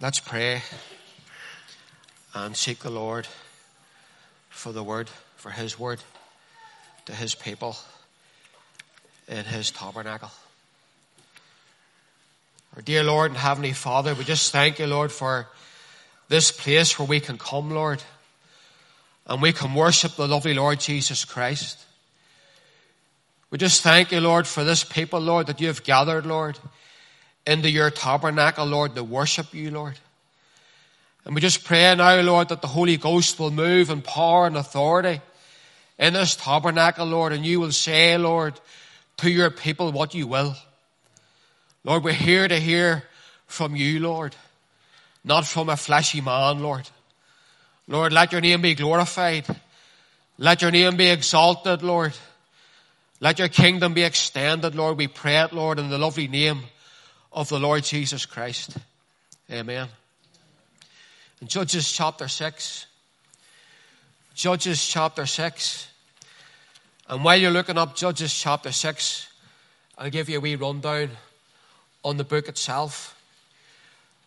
Let's pray and seek the Lord for the word, for his word to his people in his tabernacle. Our dear Lord and Heavenly Father, we just thank you, Lord, for this place where we can come, Lord, and we can worship the lovely Lord Jesus Christ. We just thank you, Lord, for this people, Lord, that you have gathered, Lord, into your tabernacle, Lord, to worship you, Lord. And we just pray now, Lord, that the Holy Ghost will move in power and authority in this tabernacle, Lord, and you will say, Lord, to your people what you will. Lord, we're here to hear from you, Lord, not from a fleshy man, Lord. Lord, let your name be glorified. Let your name be exalted, Lord. Let your kingdom be extended, Lord. We pray it, Lord, in the lovely name of the Lord Jesus Christ. Amen. In Judges chapter 6, Judges chapter 6, and while you're looking up Judges chapter 6, I'll give you a wee rundown on the book itself.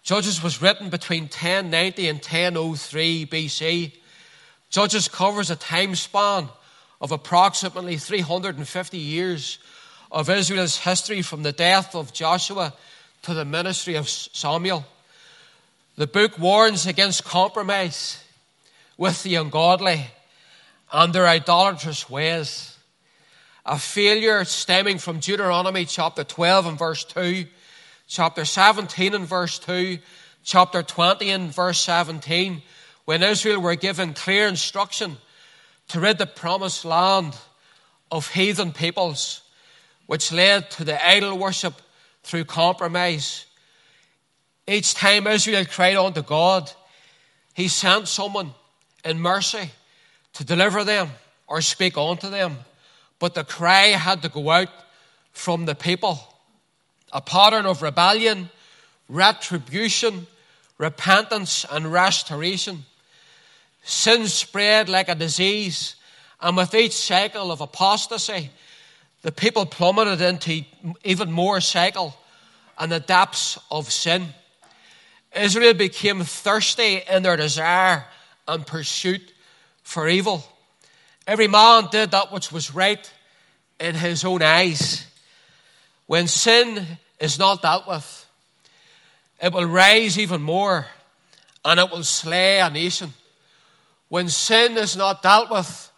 Judges was written between 1090 and 1003 BC. Judges covers a time span of approximately 350 years of Israel's history from the death of Joshua to the ministry of Samuel. The book warns against compromise with the ungodly and their idolatrous ways. A failure stemming from Deuteronomy chapter 12 and verse 2, chapter 17 and verse 2, chapter 20 and verse 17, when Israel were given clear instruction to rid the promised land of heathen peoples, which led to the idol worship through compromise. Each time Israel cried unto God, he sent someone in mercy to deliver them or speak unto them. But the cry had to go out from the people. A pattern of rebellion, retribution, repentance, and restoration. Sin spread like a disease, and with each cycle of apostasy, the people plummeted into even more cycle and the depths of sin. Israel became thirsty in their desire and pursuit for evil. Every man did that which was right in his own eyes. When sin is not dealt with, it will rise even more and it will slay a nation. When sin is not dealt with,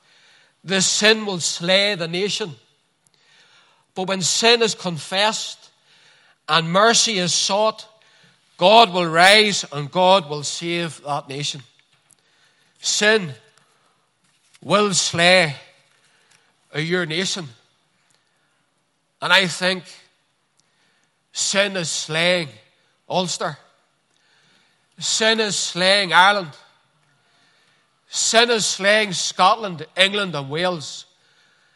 the sin will slay the nation. But when sin is confessed and mercy is sought, God will rise and God will save that nation. Sin will slay your nation. And I think sin is slaying Ulster. Sin is slaying Ireland. Sin is slaying Scotland, England, and Wales.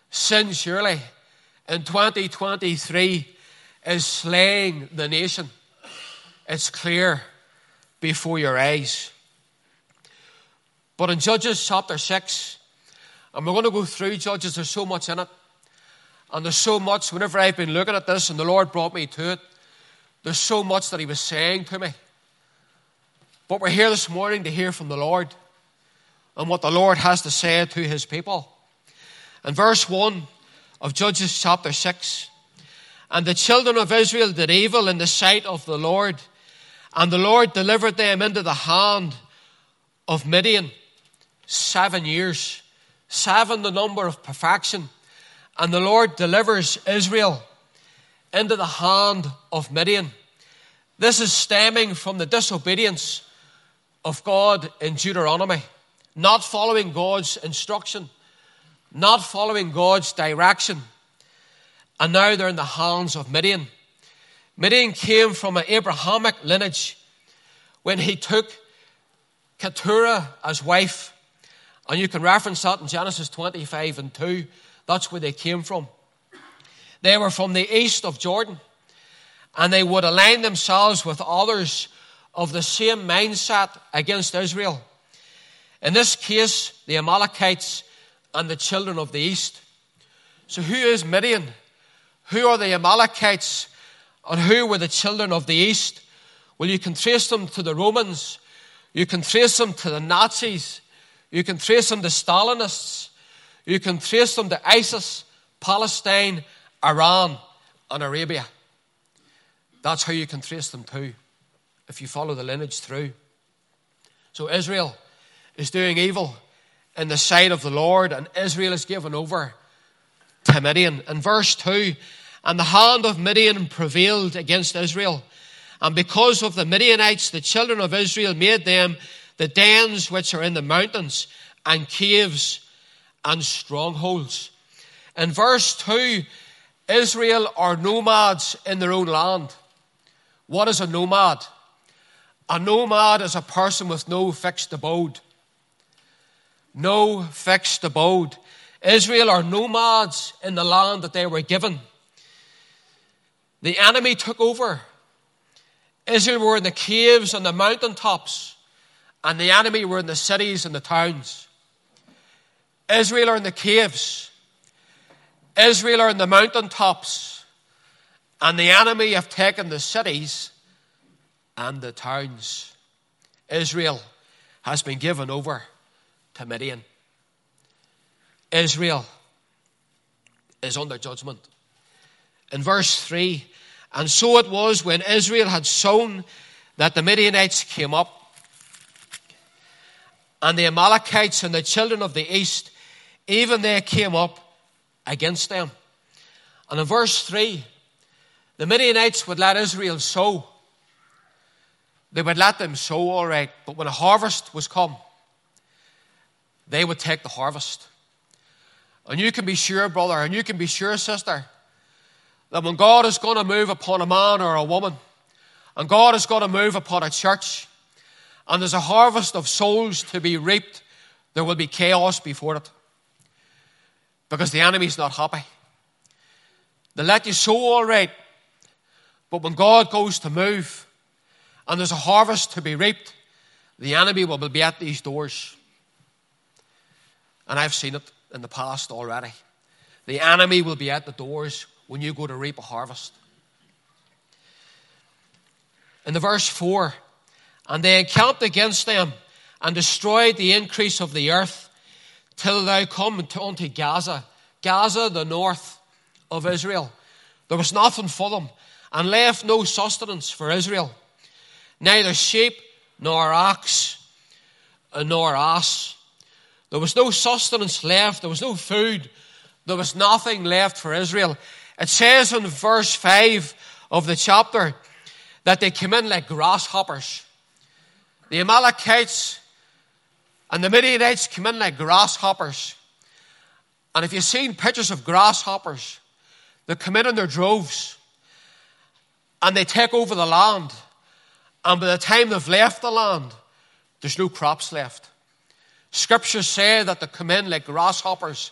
Sin, surely, in 2023 is slaying the nation. It's clear before your eyes. But in Judges chapter 6, and we're going to go through Judges, there's so much in it. And there's so much, whenever I've been looking at this and the Lord brought me to it, there's so much that He was saying to me. But we're here this morning to hear from the Lord and what the Lord has to say to his people. In verse 1 of Judges chapter 6, and the children of Israel did evil in the sight of the Lord, and the Lord delivered them into the hand of Midian seven years. Seven, the number of perfection. And the Lord delivers Israel into the hand of Midian. This is stemming from the disobedience of God in Deuteronomy not following God's instruction, not following God's direction. And now they're in the hands of Midian. Midian came from an Abrahamic lineage when he took Keturah as wife. And you can reference that in Genesis 25 and 2. That's where they came from. They were from the east of Jordan. And they would align themselves with others of the same mindset against Israel. In this case, the Amalekites and the children of the east. So, who is Midian? Who are the Amalekites? And who were the children of the east? Well, you can trace them to the Romans, you can trace them to the Nazis, you can trace them to Stalinists, you can trace them to ISIS, Palestine, Iran, and Arabia. That's how you can trace them to, if you follow the lineage through. So Israel is doing evil in the sight of the Lord, and Israel is given over to Midian. In verse 2, and the hand of Midian prevailed against Israel. And because of the Midianites, the children of Israel made them the dens which are in the mountains, and caves, and strongholds. In verse 2, Israel are nomads in their own land. What is a nomad? A nomad is a person with no fixed abode. No fixed abode. Israel are nomads in the land that they were given. The enemy took over. Israel were in the caves and the mountaintops, and the enemy were in the cities and the towns. Israel are in the caves. Israel are in the mountaintops, and the enemy have taken the cities and the towns. Israel has been given over to Midian. Israel is under judgment. In verse 3, and so it was when Israel had sown that the Midianites came up, and the Amalekites and the children of the east, even they came up against them. And in verse 3, the Midianites would let Israel sow. They would let them sow all right, but when a harvest was come, they would take the harvest. And you can be sure, brother, and you can be sure, sister, that when God is going to move upon a man or a woman, and God is going to move upon a church, and there's a harvest of souls to be reaped, there will be chaos before it. Because the enemy's not happy. They let you sow all right, but when God goes to move, and there's a harvest to be reaped, the enemy will be at these doors. And I've seen it in the past already. The enemy will be at the doors when you go to reap a harvest. In the verse 4, and they encamped against them and destroyed the increase of the earth till thou come unto Gaza. Gaza, the north of Israel. There was nothing for them and left no sustenance for Israel. Neither sheep nor ox nor ass there was no sustenance left. There was no food. There was nothing left for Israel. It says in verse 5 of the chapter that they came in like grasshoppers. The Amalekites and the Midianites came in like grasshoppers. And if you've seen pictures of grasshoppers, they come in in their droves and they take over the land. And by the time they've left the land, there's no crops left. Scriptures say that they come in like grasshoppers,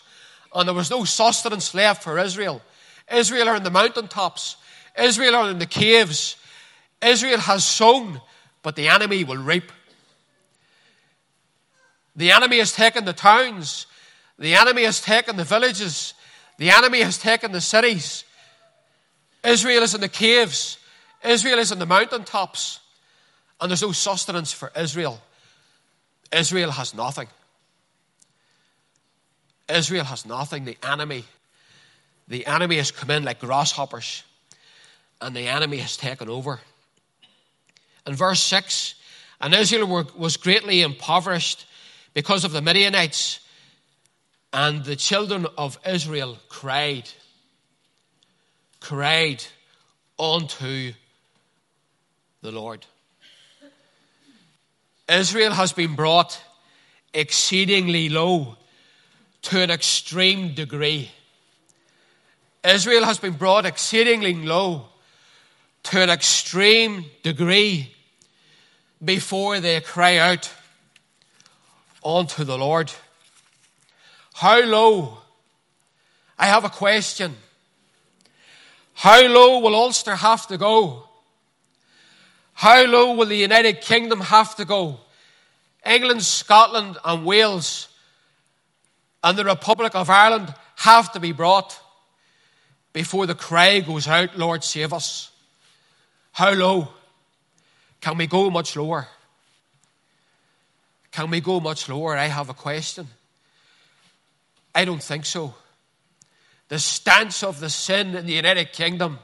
and there was no sustenance left for Israel. Israel are in the mountaintops, Israel are in the caves. Israel has sown, but the enemy will reap. The enemy has taken the towns, the enemy has taken the villages, the enemy has taken the cities. Israel is in the caves, Israel is in the mountaintops, and there's no sustenance for Israel. Israel has nothing. Israel has nothing. The enemy, the enemy has come in like grasshoppers, and the enemy has taken over. In verse 6, and Israel was greatly impoverished because of the Midianites, and the children of Israel cried, cried unto the Lord. Israel has been brought exceedingly low to an extreme degree. Israel has been brought exceedingly low to an extreme degree before they cry out unto the Lord. How low? I have a question. How low will Ulster have to go how low will the United Kingdom have to go? England, Scotland, and Wales and the Republic of Ireland have to be brought before the cry goes out, Lord, save us. How low? Can we go much lower? Can we go much lower? I have a question. I don't think so. The stance of the sin in the United Kingdom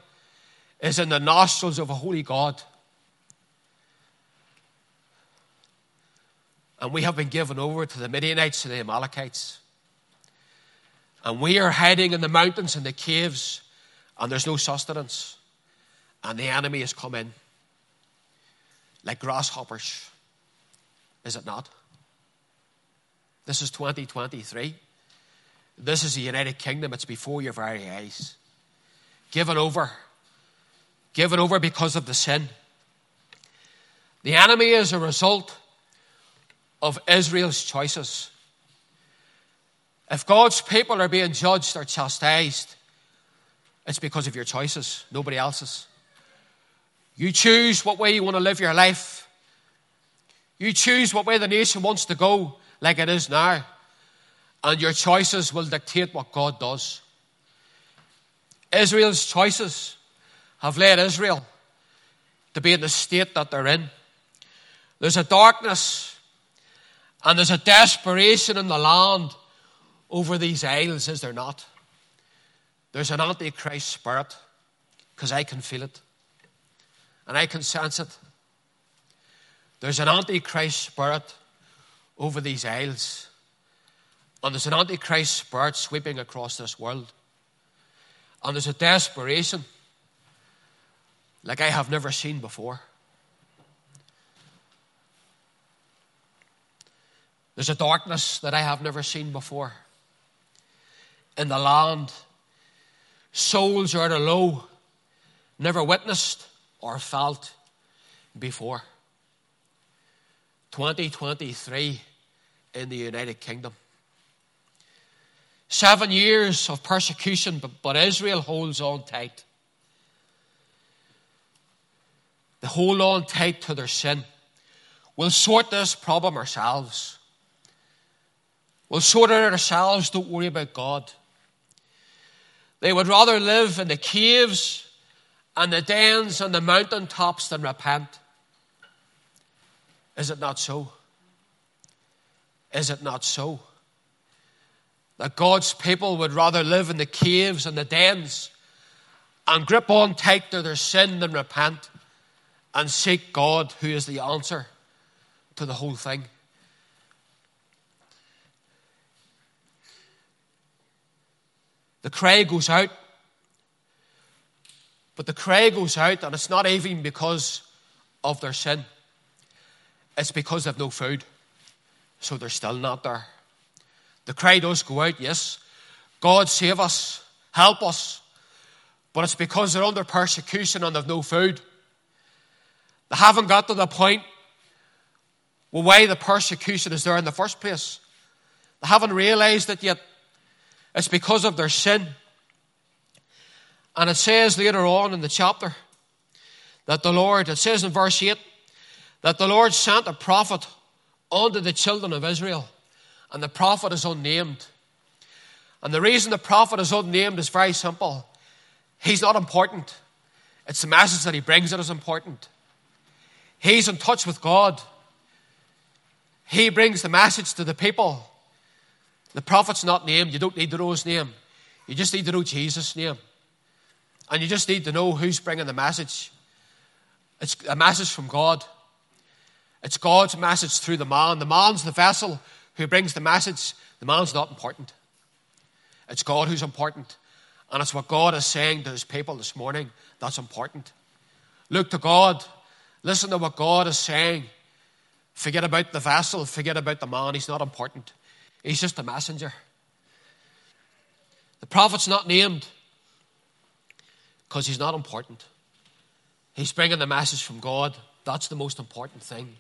is in the nostrils of a holy God. And we have been given over to the Midianites and the Amalekites. And we are hiding in the mountains and the caves, and there's no sustenance. And the enemy has come in like grasshoppers. Is it not? This is 2023. This is the United Kingdom. It's before your very eyes. Given over. Given over because of the sin. The enemy is a result of Israel's choices. If God's people are being judged or chastised, it's because of your choices, nobody else's. You choose what way you want to live your life. You choose what way the nation wants to go, like it is now. And your choices will dictate what God does. Israel's choices have led Israel to be in the state that they're in. There's a darkness and there's a desperation in the land over these isles, is there not? There's an antichrist spirit because I can feel it and I can sense it. There's an antichrist spirit over these isles, and there's an antichrist spirit sweeping across this world, and there's a desperation like I have never seen before. There's a darkness that I have never seen before. In the land, souls are at a low, never witnessed or felt before. 2023 in the United Kingdom. Seven years of persecution, but, but Israel holds on tight. They hold on tight to their sin. We'll sort this problem ourselves. We'll sort it ourselves. Don't worry about God. They would rather live in the caves and the dens and the mountain tops than repent. Is it not so? Is it not so? That God's people would rather live in the caves and the dens and grip on tight to their sin than repent and seek God, who is the answer to the whole thing. The cry goes out. But the cry goes out, and it's not even because of their sin, it's because they've no food. So they're still not there. The cry does go out, yes. God save us, help us. But it's because they're under persecution and they've no food. They haven't got to the point well, why the persecution is there in the first place. They haven't realized it yet. It's because of their sin. And it says later on in the chapter that the Lord, it says in verse 8, that the Lord sent a prophet unto the children of Israel. And the prophet is unnamed. And the reason the prophet is unnamed is very simple. He's not important. It's the message that he brings that is important. He's in touch with God. He brings the message to the people. The prophet's not named. You don't need to know his name. You just need to know Jesus' name. And you just need to know who's bringing the message. It's a message from God. It's God's message through the man. The man's the vessel who brings the message. The man's not important. It's God who's important. And it's what God is saying to his people this morning that's important. Look to God. Listen to what God is saying. Forget about the vessel. Forget about the man. He's not important. He's just a messenger. The prophet's not named because he's not important. He's bringing the message from God. That's the most important thing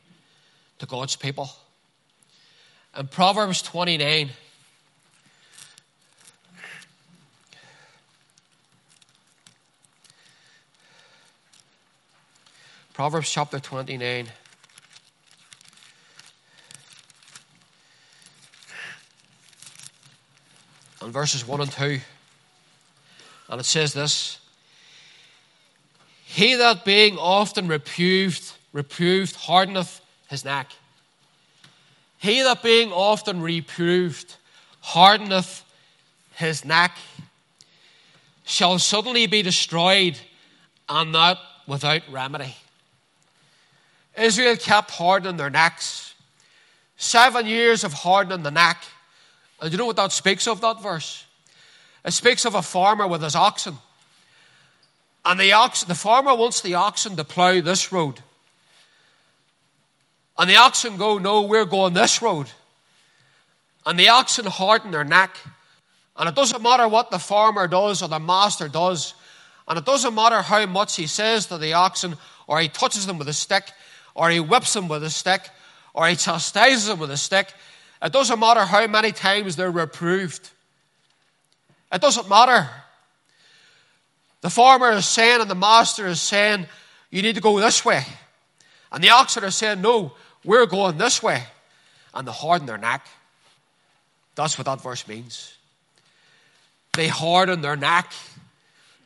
to God's people. In Proverbs 29, Proverbs chapter 29. And verses 1 and 2. And it says this He that being often reproved, reproved hardeneth his neck. He that being often reproved hardeneth his neck shall suddenly be destroyed and not without remedy. Israel kept hardening their necks. Seven years of hardening the neck. And you know what that speaks of, that verse? It speaks of a farmer with his oxen. And the, ox, the farmer wants the oxen to plough this road. And the oxen go, No, we're going this road. And the oxen harden their neck. And it doesn't matter what the farmer does or the master does. And it doesn't matter how much he says to the oxen, or he touches them with a stick, or he whips them with a stick, or he chastises them with a stick. It doesn't matter how many times they're reproved. It doesn't matter. The farmer is saying, and the master is saying, you need to go this way. And the oxen are saying, no, we're going this way. And they harden their neck. That's what that verse means. They harden their neck.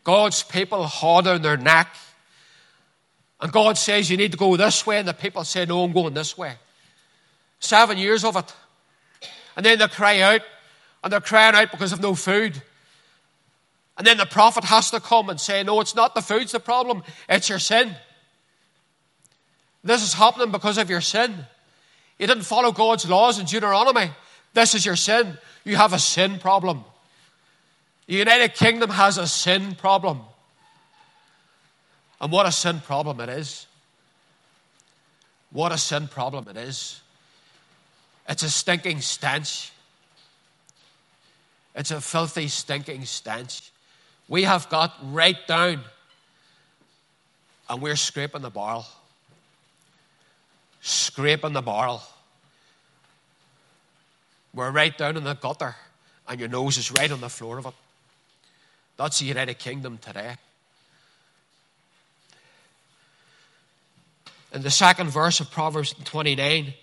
God's people harden their neck. And God says, You need to go this way. And the people say, No, I'm going this way. Seven years of it. And then they cry out. And they're crying out because of no food. And then the prophet has to come and say, No, it's not the food's the problem, it's your sin. This is happening because of your sin. You didn't follow God's laws in Deuteronomy. This is your sin. You have a sin problem. The United Kingdom has a sin problem. And what a sin problem it is. What a sin problem it is. It's a stinking stench. It's a filthy, stinking stench. We have got right down and we're scraping the barrel. Scraping the barrel. We're right down in the gutter and your nose is right on the floor of it. That's the United Kingdom today. In the second verse of Proverbs 29,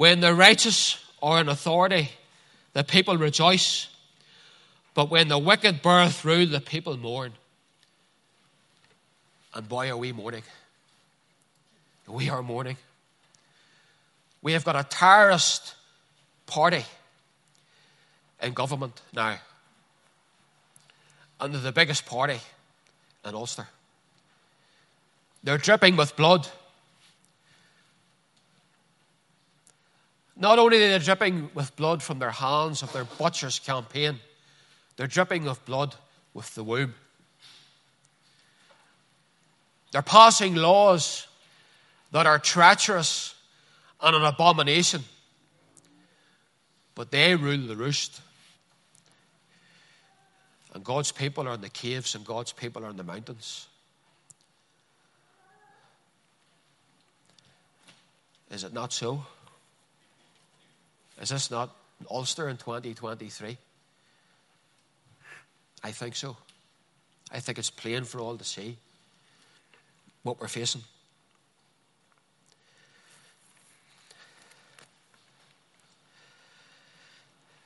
when the righteous are in authority, the people rejoice. But when the wicked beareth rule, the people mourn. And boy, are we mourning. We are mourning. We have got a terrorist party in government now. And they're the biggest party in Ulster. They're dripping with blood. Not only are they dripping with blood from their hands of their butcher's campaign, they're dripping of blood with the womb. They're passing laws that are treacherous and an abomination. But they rule the roost. And God's people are in the caves and God's people are in the mountains. Is it not so? Is this not Ulster in 2023? I think so. I think it's plain for all to see what we're facing.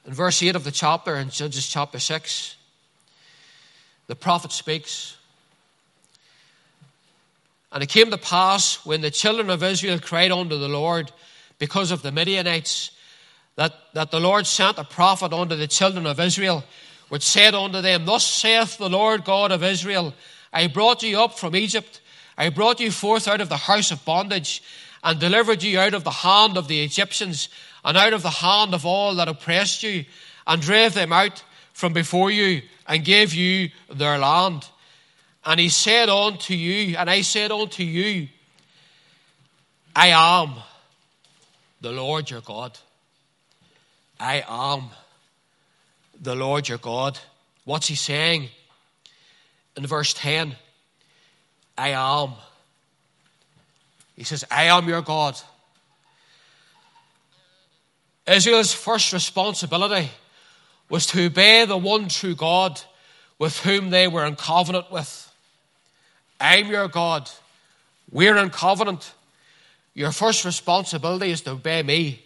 In verse 8 of the chapter, in Judges chapter 6, the prophet speaks. And it came to pass when the children of Israel cried unto the Lord because of the Midianites, that, that the Lord sent a prophet unto the children of Israel, which said unto them, Thus saith the Lord God of Israel, I brought you up from Egypt, I brought you forth out of the house of bondage, and delivered you out of the hand of the Egyptians, and out of the hand of all that oppressed you, and drave them out from before you, and gave you their land. And he said unto you, and I said unto you, I am the Lord your God. I am the Lord your God. What's he saying? In verse 10, I am. He says, I am your God. Israel's first responsibility was to obey the one true God with whom they were in covenant with. I'm your God. We're in covenant. Your first responsibility is to obey me.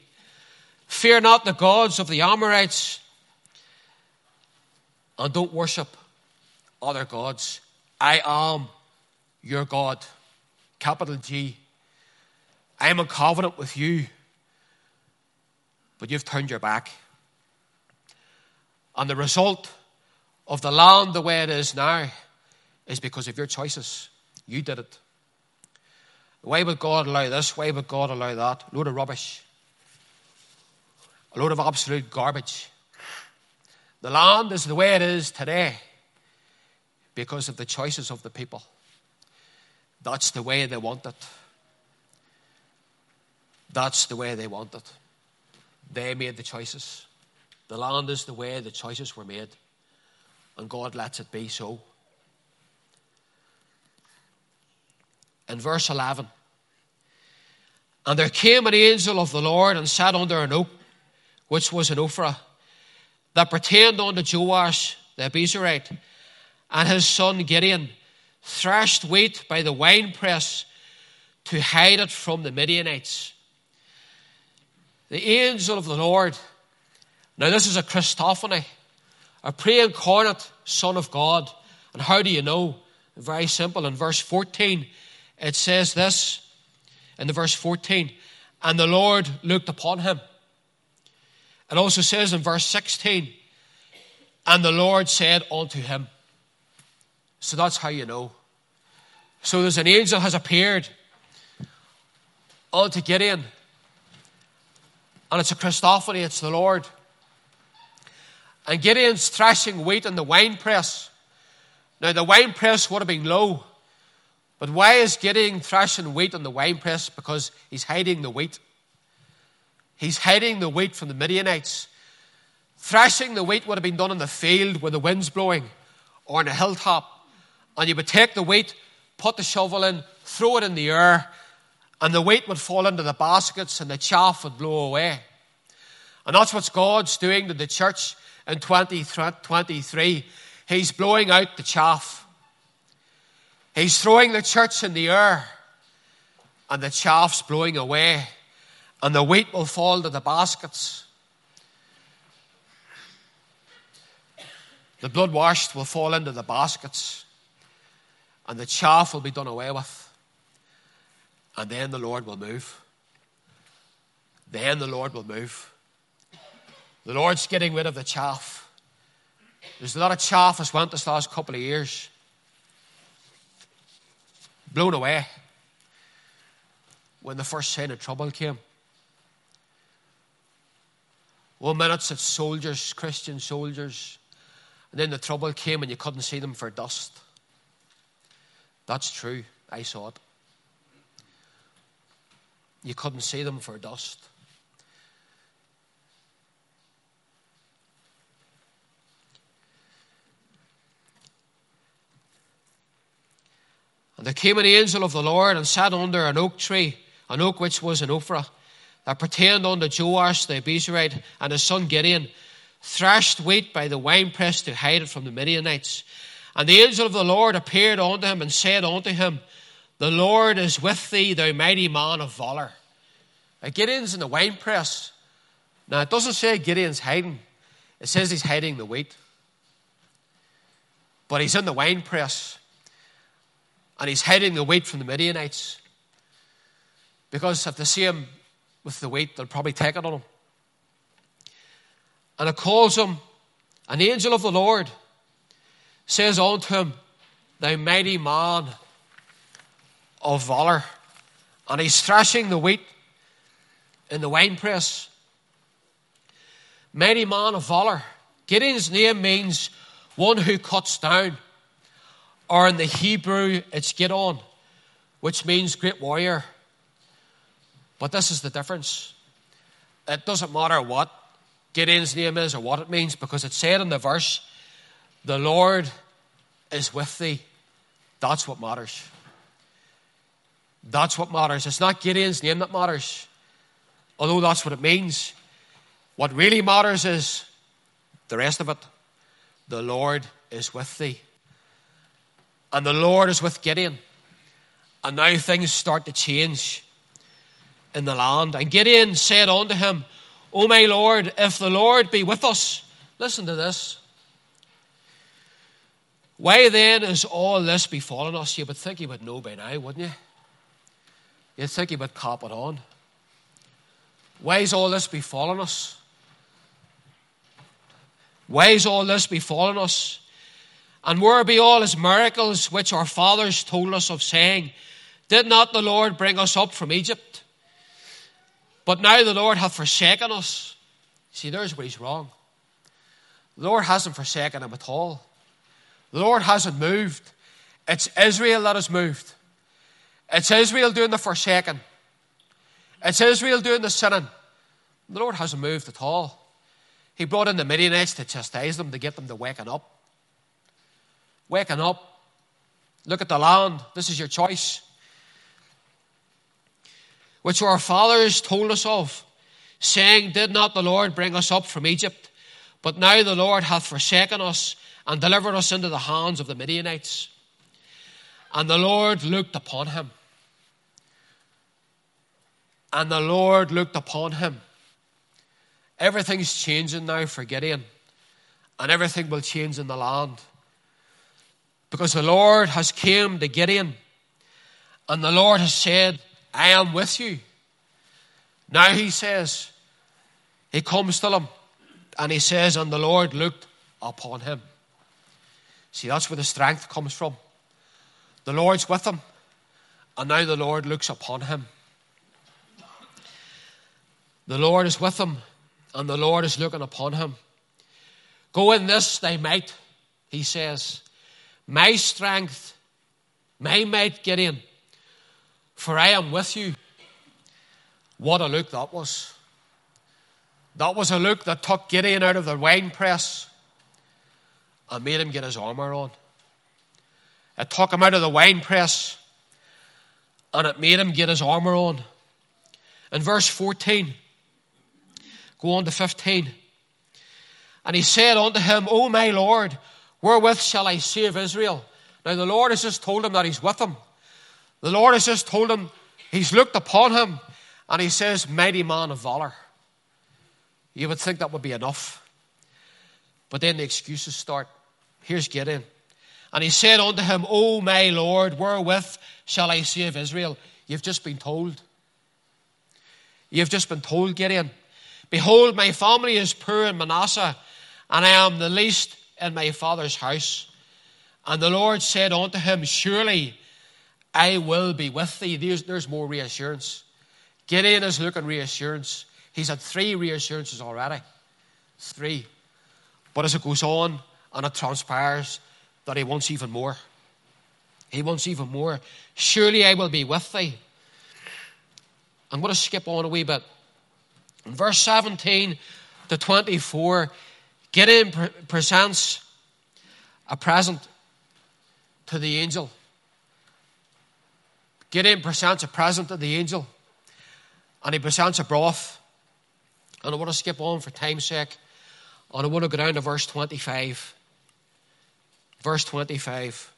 Fear not the gods of the Amorites, and don't worship other gods. I am your God. capital G. I am in covenant with you, but you've turned your back. And the result of the land the way it is now is because of your choices. You did it. Why would God allow this? Why would God allow that? Load of rubbish. A load of absolute garbage. The land is the way it is today because of the choices of the people. That's the way they want it. That's the way they want it. They made the choices. The land is the way the choices were made. And God lets it be so. In verse 11, and there came an angel of the Lord and sat under an oak, which was an Ophrah, that pertained unto Joash the Abiezrite, and his son Gideon thrashed wheat by the winepress to hide it from the Midianites. The angel of the Lord. Now, this is a Christophany, a pre incarnate Son of God. And how do you know? Very simple. In verse 14, it says this in the verse 14, and the Lord looked upon him. It also says in verse 16, and the Lord said unto him. So that's how you know. So there's an angel has appeared unto Gideon. And it's a Christophany, it's the Lord. And Gideon's thrashing wheat in the winepress. Now the winepress would have been low. But why is Gideon thrashing wheat in the winepress? Because he's hiding the wheat. He's hiding the wheat from the Midianites. Thrashing the wheat would have been done in the field where the wind's blowing or on a hilltop. And you would take the wheat, put the shovel in, throw it in the air, and the wheat would fall into the baskets and the chaff would blow away. And that's what God's doing to the church in 2023. He's blowing out the chaff. He's throwing the church in the air, and the chaff's blowing away, and the wheat will fall to the baskets. The blood washed will fall into the baskets, and the chaff will be done away with. And then the Lord will move. Then the Lord will move. The Lord's getting rid of the chaff. There's a lot of chaff that's went this last couple of years. Blown away when the first sign of trouble came. One minute it's soldiers, Christian soldiers, and then the trouble came and you couldn't see them for dust. That's true. I saw it. You couldn't see them for dust. And there came an angel of the Lord and sat under an oak tree, an oak which was an Ophrah, that pertained unto Joash the Abiezrite and his son Gideon, thrashed wheat by the winepress to hide it from the Midianites. And the angel of the Lord appeared unto him and said unto him, The Lord is with thee, thou mighty man of valor. Now, Gideon's in the winepress. Now, it doesn't say Gideon's hiding, it says he's hiding the wheat. But he's in the winepress and he's hiding the wheat from the Midianites. Because they see him with the wheat, they'll probably take it on him. And it calls him an angel of the Lord, says unto him, Thou mighty man of valor. And he's thrashing the wheat in the winepress. Mighty man of valor. Gideon's name means one who cuts down or in the Hebrew, it's Gideon, which means great warrior. But this is the difference. It doesn't matter what Gideon's name is or what it means, because it said in the verse, The Lord is with thee. That's what matters. That's what matters. It's not Gideon's name that matters, although that's what it means. What really matters is the rest of it. The Lord is with thee. And the Lord is with Gideon. And now things start to change in the land. And Gideon said unto him, O my Lord, if the Lord be with us, listen to this. Why then is all this befallen us? You would think you would know by now, wouldn't you? you'd think he would cop it on. Why is all this befallen us? Why is all this befallen us? And where be all his miracles which our fathers told us of, saying, Did not the Lord bring us up from Egypt? But now the Lord hath forsaken us. See, there's where he's wrong. The Lord hasn't forsaken him at all. The Lord hasn't moved. It's Israel that has moved. It's Israel doing the forsaking. It's Israel doing the sinning. The Lord hasn't moved at all. He brought in the Midianites to chastise them, to get them to waken up. Waking up. Look at the land. This is your choice. Which our fathers told us of, saying, Did not the Lord bring us up from Egypt? But now the Lord hath forsaken us and delivered us into the hands of the Midianites. And the Lord looked upon him. And the Lord looked upon him. Everything's changing now for Gideon, and everything will change in the land. Because the Lord has came to Gideon, and the Lord has said, I am with you. Now he says, he comes to him, and he says, and the Lord looked upon him. See, that's where the strength comes from. The Lord's with him, and now the Lord looks upon him. The Lord is with him, and the Lord is looking upon him. Go in this thy might, he says. My strength, my might, Gideon, for I am with you. What a look that was. That was a look that took Gideon out of the wine press and made him get his armor on. It took him out of the wine press and it made him get his armor on. In verse 14, go on to 15. And he said unto him, O my Lord, wherewith shall I save Israel? Now the Lord has just told him that he's with him. The Lord has just told him he's looked upon him and he says, Mighty man of valor. You would think that would be enough. But then the excuses start. Here's Gideon. And he said unto him, O my Lord, wherewith shall I save Israel? You've just been told. You've just been told, Gideon. Behold, my family is poor in Manasseh, and I am the least in my father's house. And the Lord said unto him, Surely I will be with thee. There's, there's more reassurance. Gideon is looking reassurance. He's had three reassurances already. Three. But as it goes on and it transpires, that he wants even more. He wants even more. Surely I will be with thee. I'm going to skip on a wee bit. In verse 17 to 24, Gideon presents a present to the angel. Gideon presents a present to the angel, and he presents a broth. And I want to skip on for time's sake, and I want to go down to verse 25. Verse 25.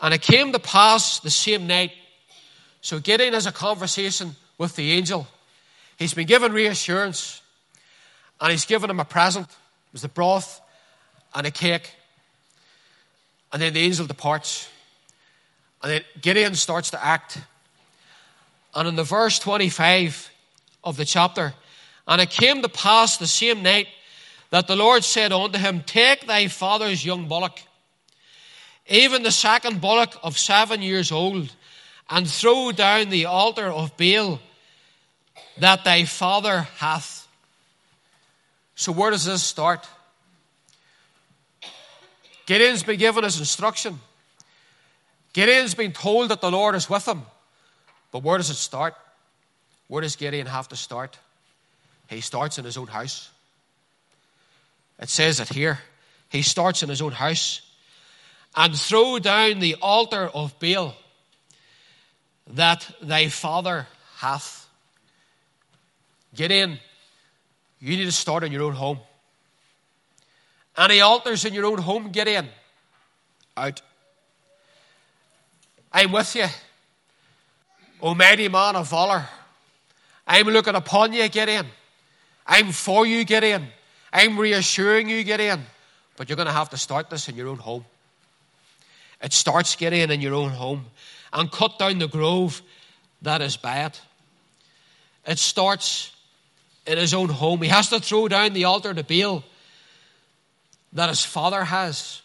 And it came to pass the same night. So Gideon has a conversation with the angel. He's been given reassurance, and he's given him a present. It was the broth and a cake. And then the angel departs. And then Gideon starts to act. And in the verse 25 of the chapter, and it came to pass the same night that the Lord said unto him, Take thy father's young bullock, even the second bullock of seven years old, and throw down the altar of Baal that thy father hath. So, where does this start? Gideon's been given his instruction. Gideon's been told that the Lord is with him. But where does it start? Where does Gideon have to start? He starts in his own house. It says it here. He starts in his own house and throw down the altar of Baal that thy father hath. In. You need to start in your own home. Any altars in your own home, get in. Out. I'm with you. O mighty man of valor. I'm looking upon you, get in. I'm for you, get in. I'm reassuring you, get in. But you're going to have to start this in your own home. It starts, Gideon, in in your own home. And cut down the grove that is bad. it. It starts in his own home. He has to throw down the altar to Baal that his father has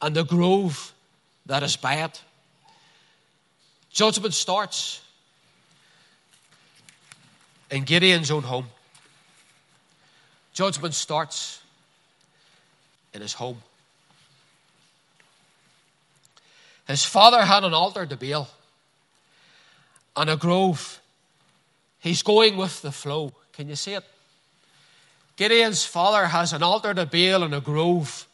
and the grove that is by it. Judgment starts in Gideon's own home. Judgment starts in his home. His father had an altar to Baal and a grove. He's going with the flow. Can you see it? Gideon's father has an altar to Baal in a grove,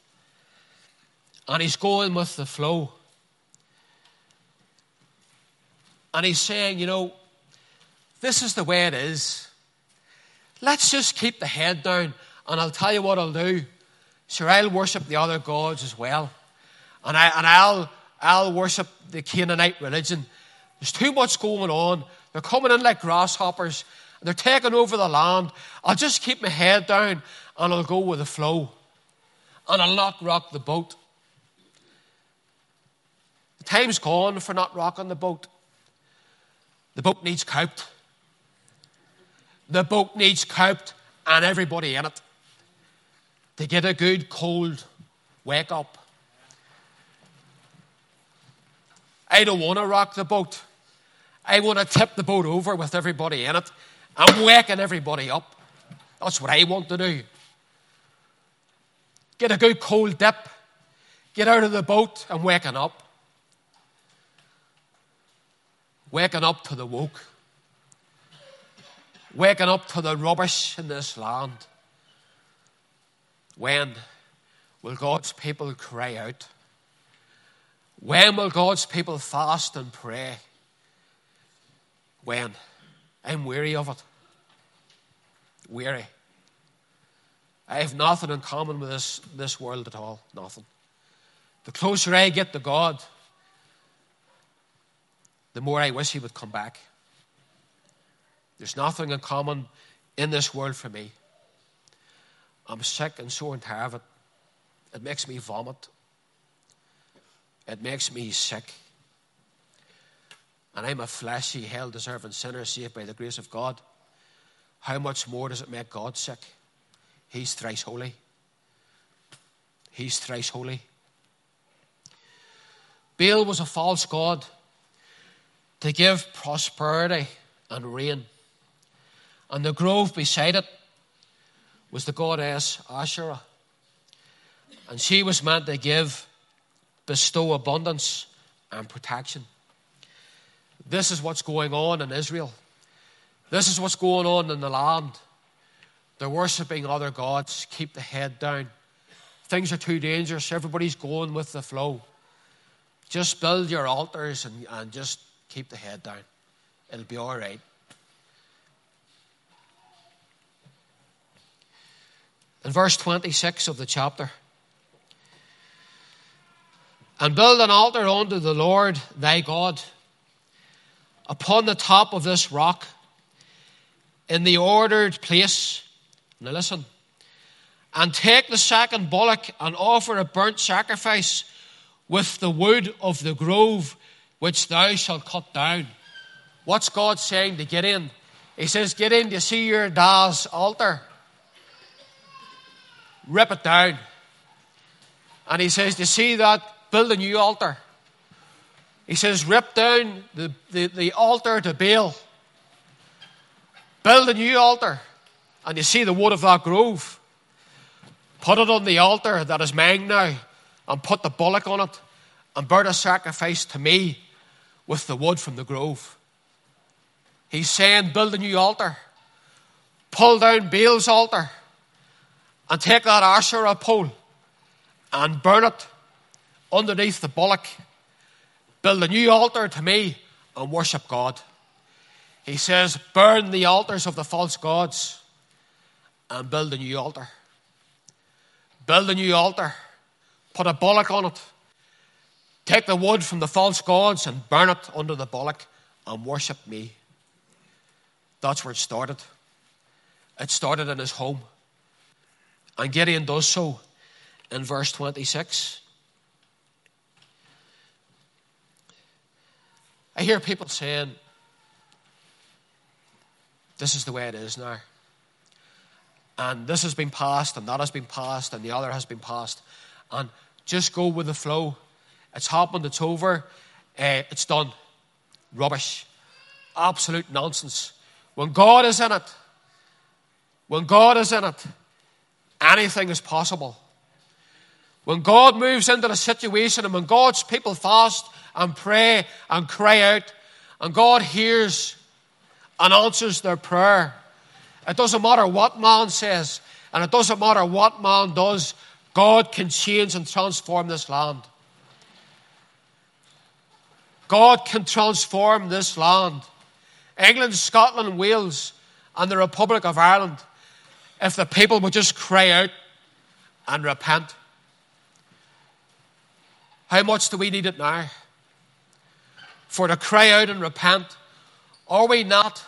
and he's going with the flow. And he's saying, you know, this is the way it is. Let's just keep the head down, and I'll tell you what I'll do. Sure, I'll worship the other gods as well. And, I, and I'll, I'll worship the Canaanite religion. There's too much going on. They're coming in like grasshoppers. They're taking over the land. I'll just keep my head down and I'll go with the flow. And I'll not rock the boat. The time's gone for not rocking the boat. The boat needs coped. The boat needs coped and everybody in it to get a good cold wake up. I don't want to rock the boat. I want to tip the boat over with everybody in it. I'm waking everybody up. That's what I want to do. Get a good cold dip. Get out of the boat and waking up. Waking up to the woke. Waking up to the rubbish in this land. When will God's people cry out? When will God's people fast and pray? When? I'm weary of it. Weary. I have nothing in common with this, this world at all. Nothing. The closer I get to God, the more I wish He would come back. There's nothing in common in this world for me. I'm sick and sore and tired of it. It makes me vomit. It makes me sick. And I'm a fleshy, hell deserving sinner saved by the grace of God. How much more does it make God sick? He's thrice holy. He's thrice holy. Baal was a false god to give prosperity and rain. And the grove beside it was the goddess Asherah. And she was meant to give, bestow abundance and protection. This is what's going on in Israel. This is what's going on in the land. They're worshiping other gods. Keep the head down. Things are too dangerous. Everybody's going with the flow. Just build your altars and, and just keep the head down. It'll be all right. In verse 26 of the chapter, and build an altar unto the Lord thy God upon the top of this rock in the ordered place. Now listen. And take the second bullock and offer a burnt sacrifice with the wood of the grove which thou shalt cut down. What's God saying to Gideon? He says, Gideon, do you see your dad's altar? Rip it down. And he says, Do you see that? Build a new altar. He says, Rip down the, the, the altar to Baal. Build a new altar. And you see the wood of that grove. Put it on the altar that is mine now. And put the bullock on it. And burn a sacrifice to me with the wood from the grove. He's saying, Build a new altar. Pull down Baal's altar. And take that Asherah pole. And burn it underneath the bullock. Build a new altar to me and worship God. He says, Burn the altars of the false gods and build a new altar. Build a new altar. Put a bullock on it. Take the wood from the false gods and burn it under the bullock and worship me. That's where it started. It started in his home. And Gideon does so in verse 26. I hear people saying, this is the way it is now. And this has been passed, and that has been passed, and the other has been passed. And just go with the flow. It's happened, it's over, uh, it's done. Rubbish. Absolute nonsense. When God is in it, when God is in it, anything is possible. When God moves into the situation and when God's people fast and pray and cry out, and God hears and answers their prayer, it doesn't matter what man says, and it doesn't matter what man does, God can change and transform this land. God can transform this land. England, Scotland, Wales, and the Republic of Ireland, if the people would just cry out and repent. How much do we need it now? For to cry out and repent, are we not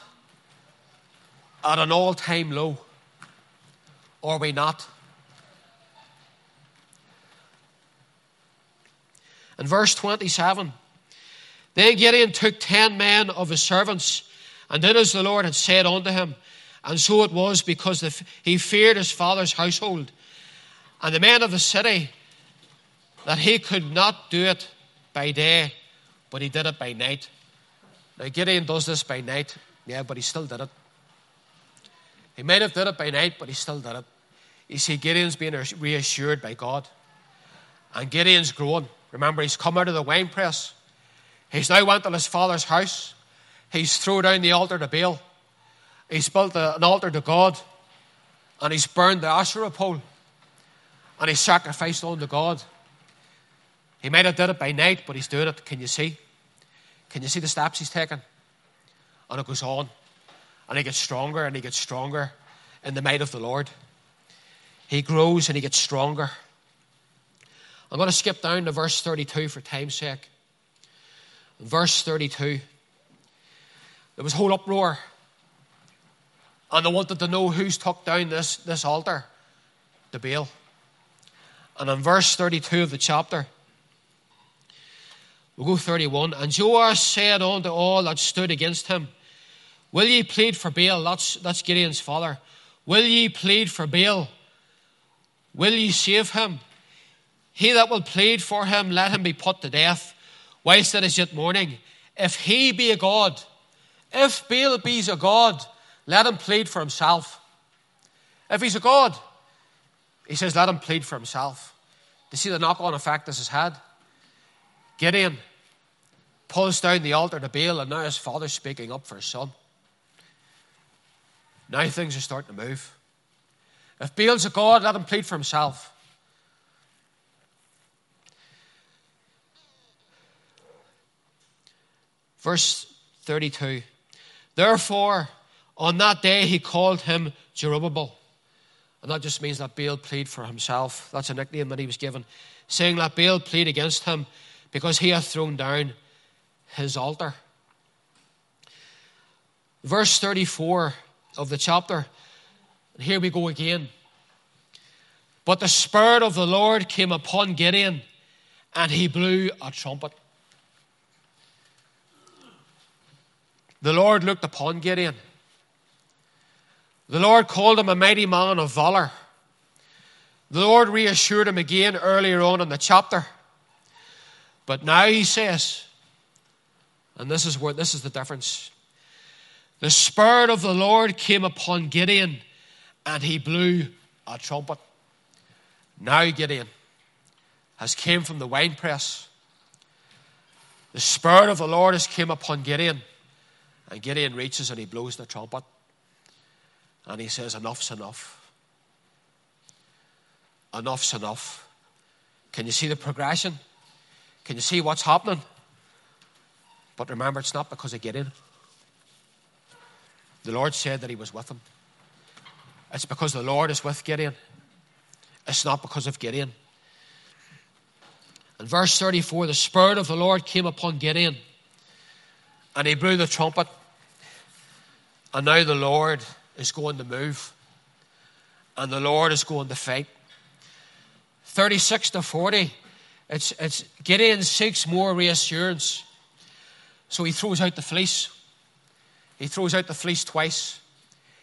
at an all time low? Are we not? In verse 27, then Gideon took ten men of his servants, and did as the Lord had said unto him. And so it was because he feared his father's household. And the men of the city, that he could not do it by day, but he did it by night. Now, Gideon does this by night, yeah, but he still did it. He might have did it by night, but he still did it. You see, Gideon's being reassured by God. And Gideon's growing. Remember, he's come out of the wine press. He's now went to his father's house. He's thrown down the altar to Baal. He's built an altar to God. And he's burned the Asherah pole. And he's sacrificed unto God. He might have did it by night, but he's doing it. Can you see? Can you see the steps he's taking? And it goes on. And he gets stronger and he gets stronger in the might of the Lord. He grows and he gets stronger. I'm going to skip down to verse 32 for time's sake. Verse 32. There was whole uproar. And they wanted to know who's took down this, this altar, the Baal. And in verse 32 of the chapter, we'll go 31. And Joash said unto all that stood against him, Will ye plead for Baal? That's, that's Gideon's father. Will ye plead for Baal? Will ye save him? He that will plead for him, let him be put to death, whilst it is yet morning. If he be a God, if Baal be a God, let him plead for himself. If he's a God, he says, let him plead for himself. Do you see the knock on effect this has had. Gideon pulls down the altar to Baal, and now his father's speaking up for his son. Now things are starting to move. If Baal's a God, let him plead for himself. Verse 32 Therefore, on that day he called him Jerubbaal. And that just means that Baal plead for himself. That's a nickname that he was given. Saying that Baal plead against him because he hath thrown down his altar. Verse 34 of the chapter. And here we go again. But the Spirit of the Lord came upon Gideon, and he blew a trumpet. The Lord looked upon Gideon. The Lord called him a mighty man of valor. The Lord reassured him again earlier on in the chapter. But now he says, and this is where this is the difference. The Spirit of the Lord came upon Gideon, and he blew a trumpet. Now Gideon has came from the winepress. The Spirit of the Lord has came upon Gideon, and Gideon reaches and he blows the trumpet, and he says, "Enough's enough. Enough's enough." Can you see the progression? Can you see what's happening? But remember, it's not because of Gideon. The Lord said that He was with him. It's because the Lord is with Gideon. It's not because of Gideon. In verse 34, the Spirit of the Lord came upon Gideon, and he blew the trumpet. And now the Lord is going to move, and the Lord is going to fight. 36 to 40, it's, it's Gideon seeks more reassurance. So he throws out the fleece. He throws out the fleece twice.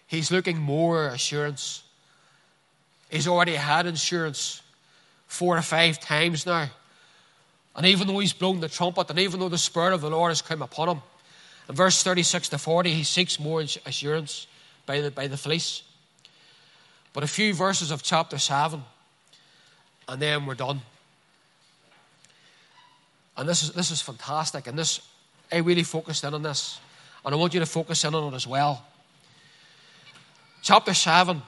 He's looking more assurance. He's already had insurance four or five times now. And even though he's blown the trumpet, and even though the Spirit of the Lord has come upon him, in verse 36 to 40, he seeks more assurance by the, by the fleece. But a few verses of chapter 7, and then we're done. And this is, this is fantastic. And this, I really focused in on this. And I want you to focus in on it as well. Chapter 7.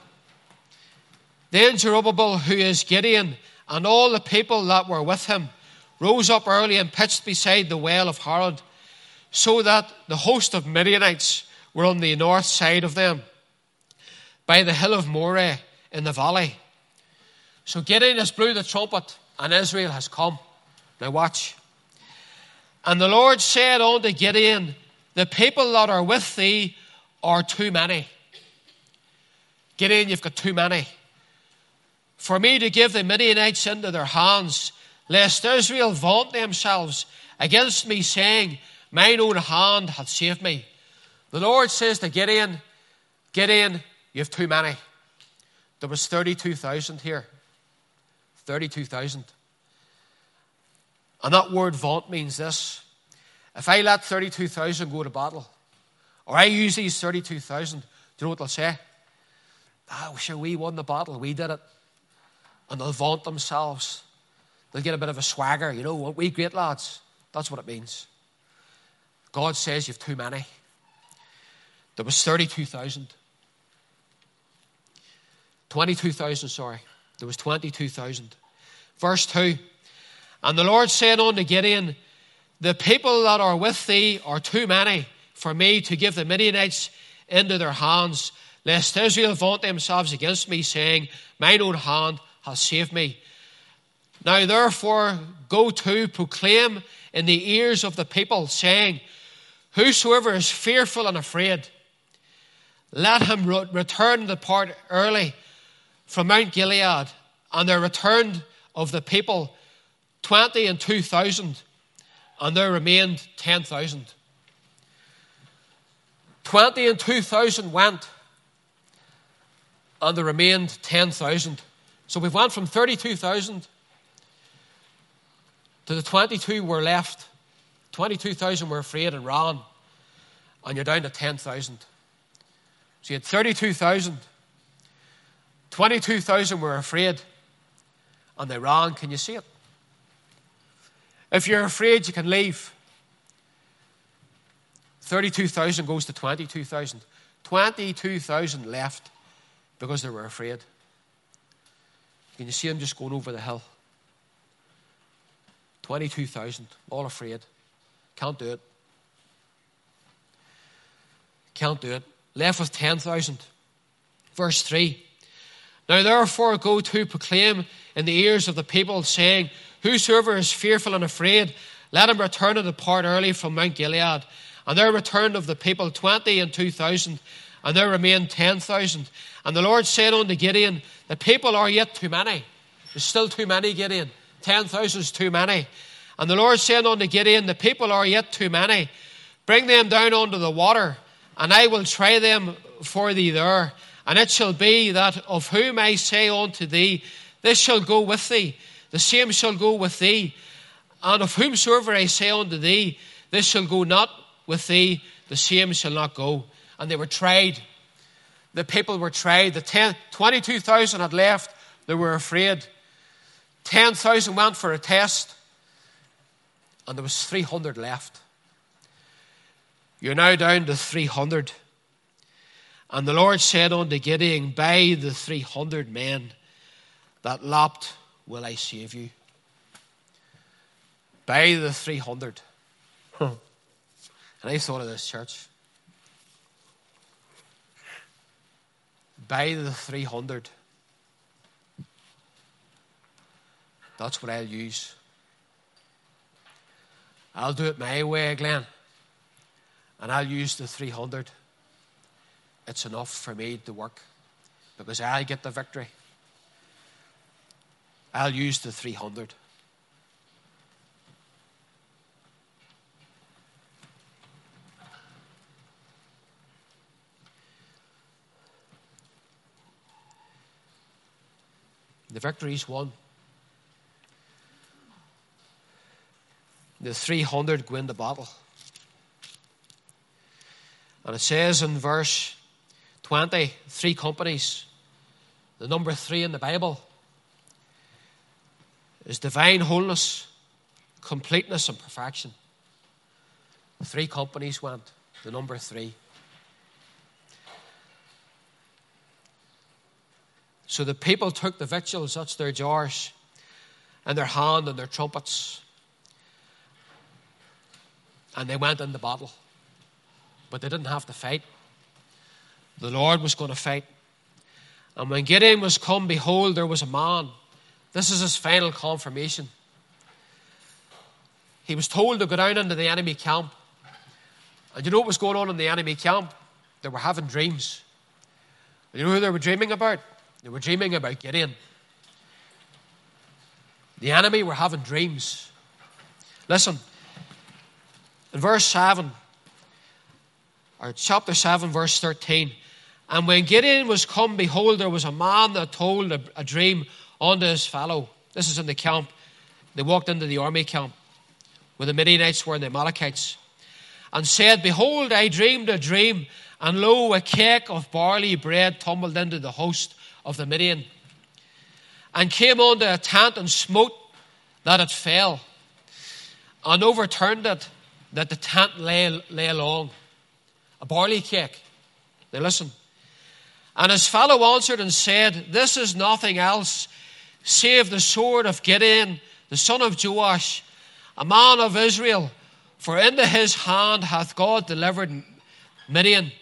Then Zerubbabel, who is Gideon, and all the people that were with him, rose up early and pitched beside the well of Harod, so that the host of Midianites were on the north side of them, by the hill of Moreh in the valley. So Gideon has blew the trumpet, and Israel has come. Now watch. And the Lord said unto Gideon, The people that are with thee are too many. Gideon, you've got too many. For me to give the Midianites into their hands, lest Israel vaunt themselves against me, saying, Mine own hand hath saved me. The Lord says to Gideon, Gideon, you have too many. There was 32,000 here. 32,000. And that word vaunt means this. If I let 32,000 go to battle, or I use these 32,000, do you know what they'll say? Ah, oh, sure, we won the battle. We did it. And they'll vaunt themselves. They'll get a bit of a swagger. You know, what we great lads? That's what it means. God says you've too many. There was 32,000. 22,000, sorry. There was 22,000. Verse 2. And the Lord said unto Gideon, The people that are with thee are too many for me to give the Midianites into their hands, lest Israel vaunt themselves against me, saying, Mine own hand hath saved me. Now therefore go to proclaim in the ears of the people, saying, Whosoever is fearful and afraid, let him return the part early from Mount Gilead. And there returned of the people twenty and two thousand, and there remained ten thousand. Twenty and two thousand went, and there remained ten thousand. So we've went from thirty-two thousand to the twenty-two were left. Twenty-two thousand were afraid and ran, and you're down to ten thousand. So you had thirty-two thousand. 22,000 were afraid and they ran. Can you see it? If you're afraid, you can leave. 32,000 goes to 22,000. 22,000 left because they were afraid. Can you see them just going over the hill? 22,000, all afraid. Can't do it. Can't do it. Left with 10,000. Verse 3 Now therefore go to proclaim in the ears of the people, saying, Whosoever is fearful and afraid, let him return and depart early from Mount Gilead. And there returned of the people twenty and two thousand, and there remained ten thousand. And the Lord said unto Gideon, The people are yet too many. There's still too many, Gideon. Ten thousand is too many. And the Lord said unto Gideon, The people are yet too many. Bring them down unto the water, and I will try them for thee there. And it shall be that of whom I say unto thee, This shall go with thee the same shall go with thee. And of whomsoever I say unto thee, this shall go not with thee, the same shall not go. And they were tried. The people were tried. The 10, 22,000 had left. They were afraid. 10,000 went for a test. And there was 300 left. You're now down to 300. And the Lord said unto Gideon, By the 300 men that lapped will I save you. By the 300. and I thought of this church. By the 300. That's what I'll use. I'll do it my way, Glenn. And I'll use the 300. It's enough for me to work because I'll get the victory. I'll use the 300. The victory is won. The 300 win the battle. And it says in verse 20 three companies. The number three in the Bible is divine wholeness, completeness, and perfection. Three companies went, the number three. So the people took the victuals, that's their jars, and their hand and their trumpets, and they went in the battle. But they didn't have to fight. The Lord was going to fight. And when Gideon was come, behold, there was a man. This is his final confirmation. He was told to go down into the enemy camp. And you know what was going on in the enemy camp? They were having dreams. You know who they were dreaming about? They were dreaming about Gideon. The enemy were having dreams. Listen, in verse 7, or chapter 7, verse 13. And when Gideon was come, behold, there was a man that told a, a dream unto his fellow. This is in the camp. They walked into the army camp where the Midianites were and the Amalekites. And said, Behold, I dreamed a dream, and lo, a cake of barley bread tumbled into the host of the Midian, and came unto a tent and smote that it fell, and overturned it, that the tent lay, lay along a barley cake. Now listen. And his fellow answered and said, This is nothing else save the sword of Gideon, the son of Joash, a man of Israel. For into his hand hath God delivered Midian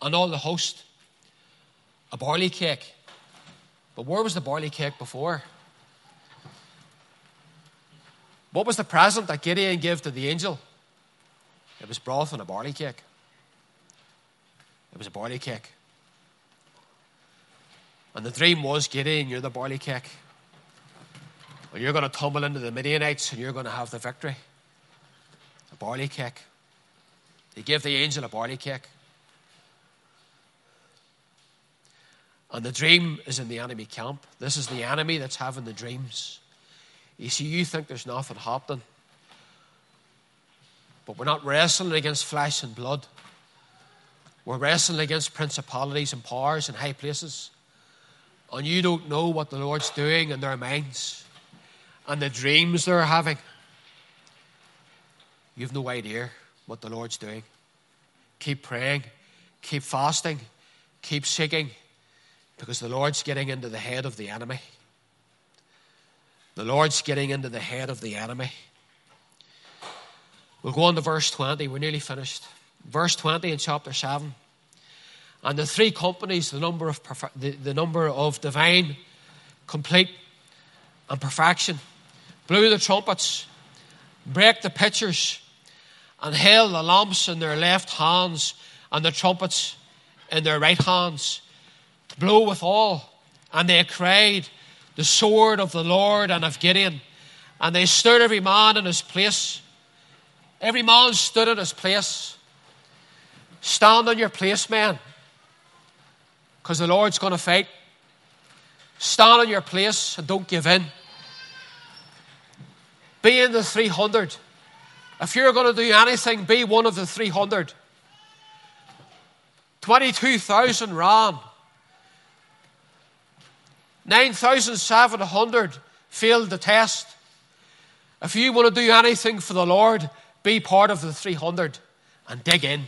and all the host. A barley cake. But where was the barley cake before? What was the present that Gideon gave to the angel? It was broth and a barley cake. It was a barley cake. And the dream was Gideon, you're the barley cake. And you're going to tumble into the Midianites and you're going to have the victory. A barley cake. He gave the angel a barley cake. And the dream is in the enemy camp. This is the enemy that's having the dreams. You see, you think there's nothing happening. But we're not wrestling against flesh and blood. We're wrestling against principalities and powers in high places. And you don't know what the Lord's doing in their minds and the dreams they're having. You have no idea what the Lord's doing. Keep praying, keep fasting, keep seeking, because the Lord's getting into the head of the enemy. The Lord's getting into the head of the enemy. We'll go on to verse 20. We're nearly finished verse 20 in chapter 7. And the three companies, the number of, the, the number of divine, complete, and perfection, blew the trumpets, brake the pitchers, and held the lamps in their left hands and the trumpets in their right hands, to blow withal. And they cried, The sword of the Lord and of Gideon. And they stood every man in his place. Every man stood in his place. Stand on your place, man, because the Lord's going to fight. Stand on your place and don't give in. Be in the 300. If you're going to do anything, be one of the 300. 22,000 ran. 9,700 failed the test. If you want to do anything for the Lord, be part of the 300 and dig in.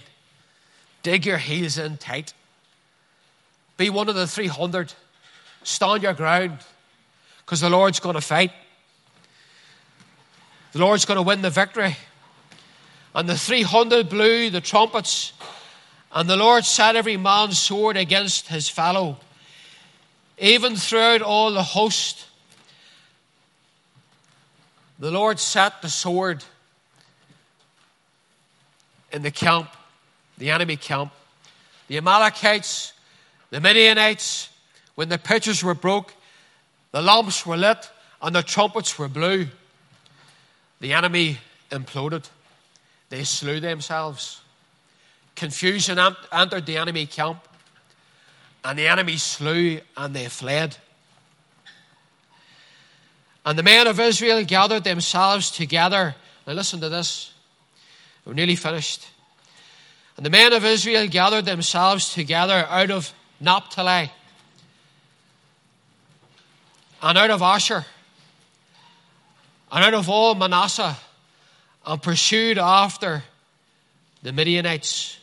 Dig your heels in tight. Be one of the 300. Stand your ground because the Lord's going to fight. The Lord's going to win the victory. And the 300 blew the trumpets, and the Lord set every man's sword against his fellow, even throughout all the host. The Lord set the sword in the camp the enemy camp. The Amalekites, the Midianites, when the pitchers were broke, the lamps were lit, and the trumpets were blew. The enemy imploded. They slew themselves. Confusion entered the enemy camp, and the enemy slew and they fled. And the men of Israel gathered themselves together. Now listen to this. We're nearly finished. And the men of Israel gathered themselves together out of Naphtali and out of Asher and out of all Manasseh and pursued after the Midianites.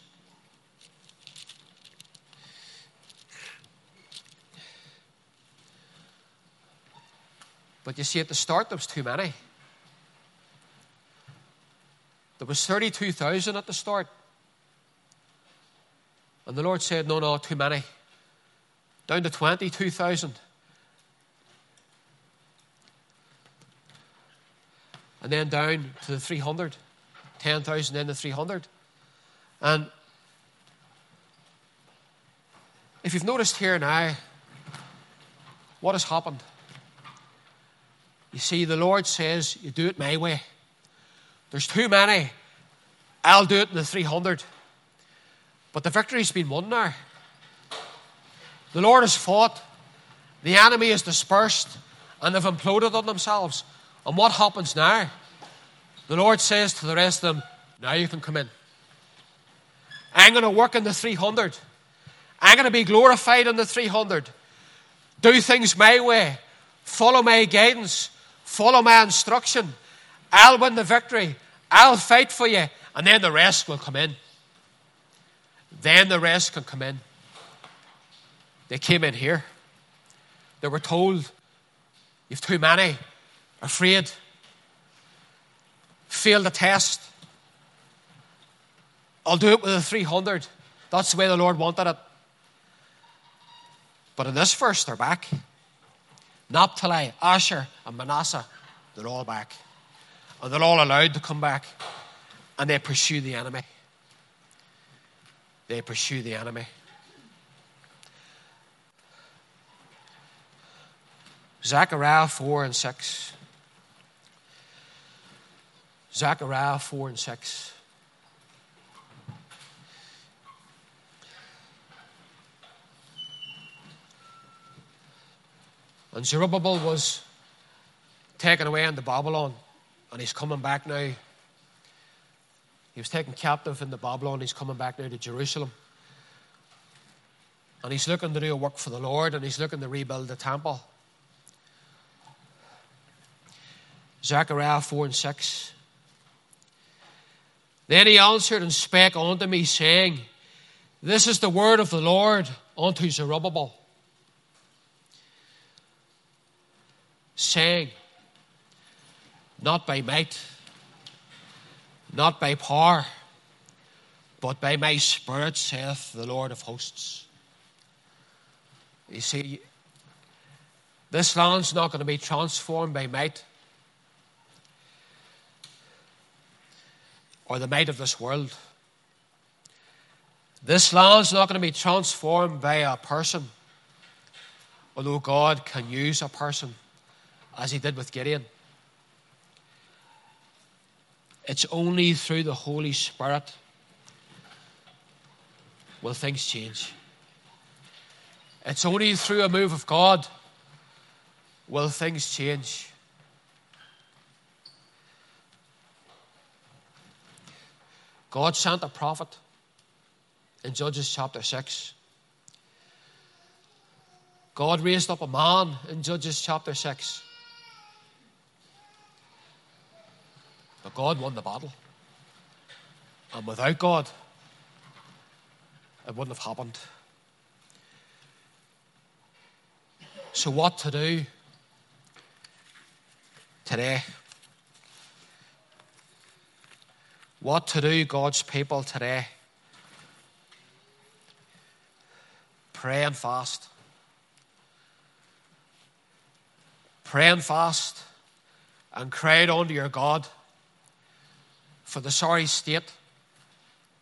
But you see, at the start, there was too many. There was 32,000 at the start. And the Lord said, No, no, too many. Down to 22,000. And then down to the 300. 10,000, then the 300. And if you've noticed here now, what has happened? You see, the Lord says, You do it my way. There's too many. I'll do it in the 300. But the victory's been won now. The Lord has fought. The enemy is dispersed and they've imploded on themselves. And what happens now? The Lord says to the rest of them, Now you can come in. I'm going to work in the 300. I'm going to be glorified in the 300. Do things my way. Follow my guidance. Follow my instruction. I'll win the victory. I'll fight for you. And then the rest will come in. Then the rest can come in. They came in here. They were told, You've too many. Afraid. Failed the test. I'll do it with a 300. That's the way the Lord wanted it. But in this verse, they're back. Naphtali, Asher, and Manasseh, they're all back. And they're all allowed to come back. And they pursue the enemy. They pursue the enemy. Zechariah 4 and 6. Zechariah 4 and 6. And Zerubbabel was taken away into Babylon, and he's coming back now. He was taken captive in the Babylon, and he's coming back now to Jerusalem. And he's looking to do a work for the Lord, and he's looking to rebuild the temple. Zechariah 4 and 6. Then he answered and spake unto me, saying, This is the word of the Lord unto Zerubbabel. saying, Not by might, not by power, but by my Spirit, saith the Lord of hosts. You see, this land's not going to be transformed by might or the might of this world. This land's not going to be transformed by a person, although God can use a person as he did with Gideon. It's only through the Holy Spirit will things change. It's only through a move of God will things change. God sent a prophet in Judges chapter 6. God raised up a man in Judges chapter 6 But God won the battle. And without God, it wouldn't have happened. So, what to do today? What to do, God's people, today? Pray and fast. Pray and fast and cry unto your God for the sorry state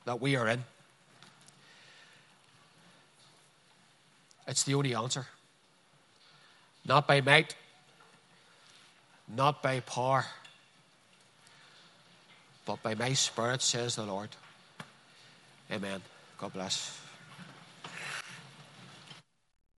that we are in. It's the only answer. Not by might, not by power, but by my spirit, says the Lord. Amen. God bless.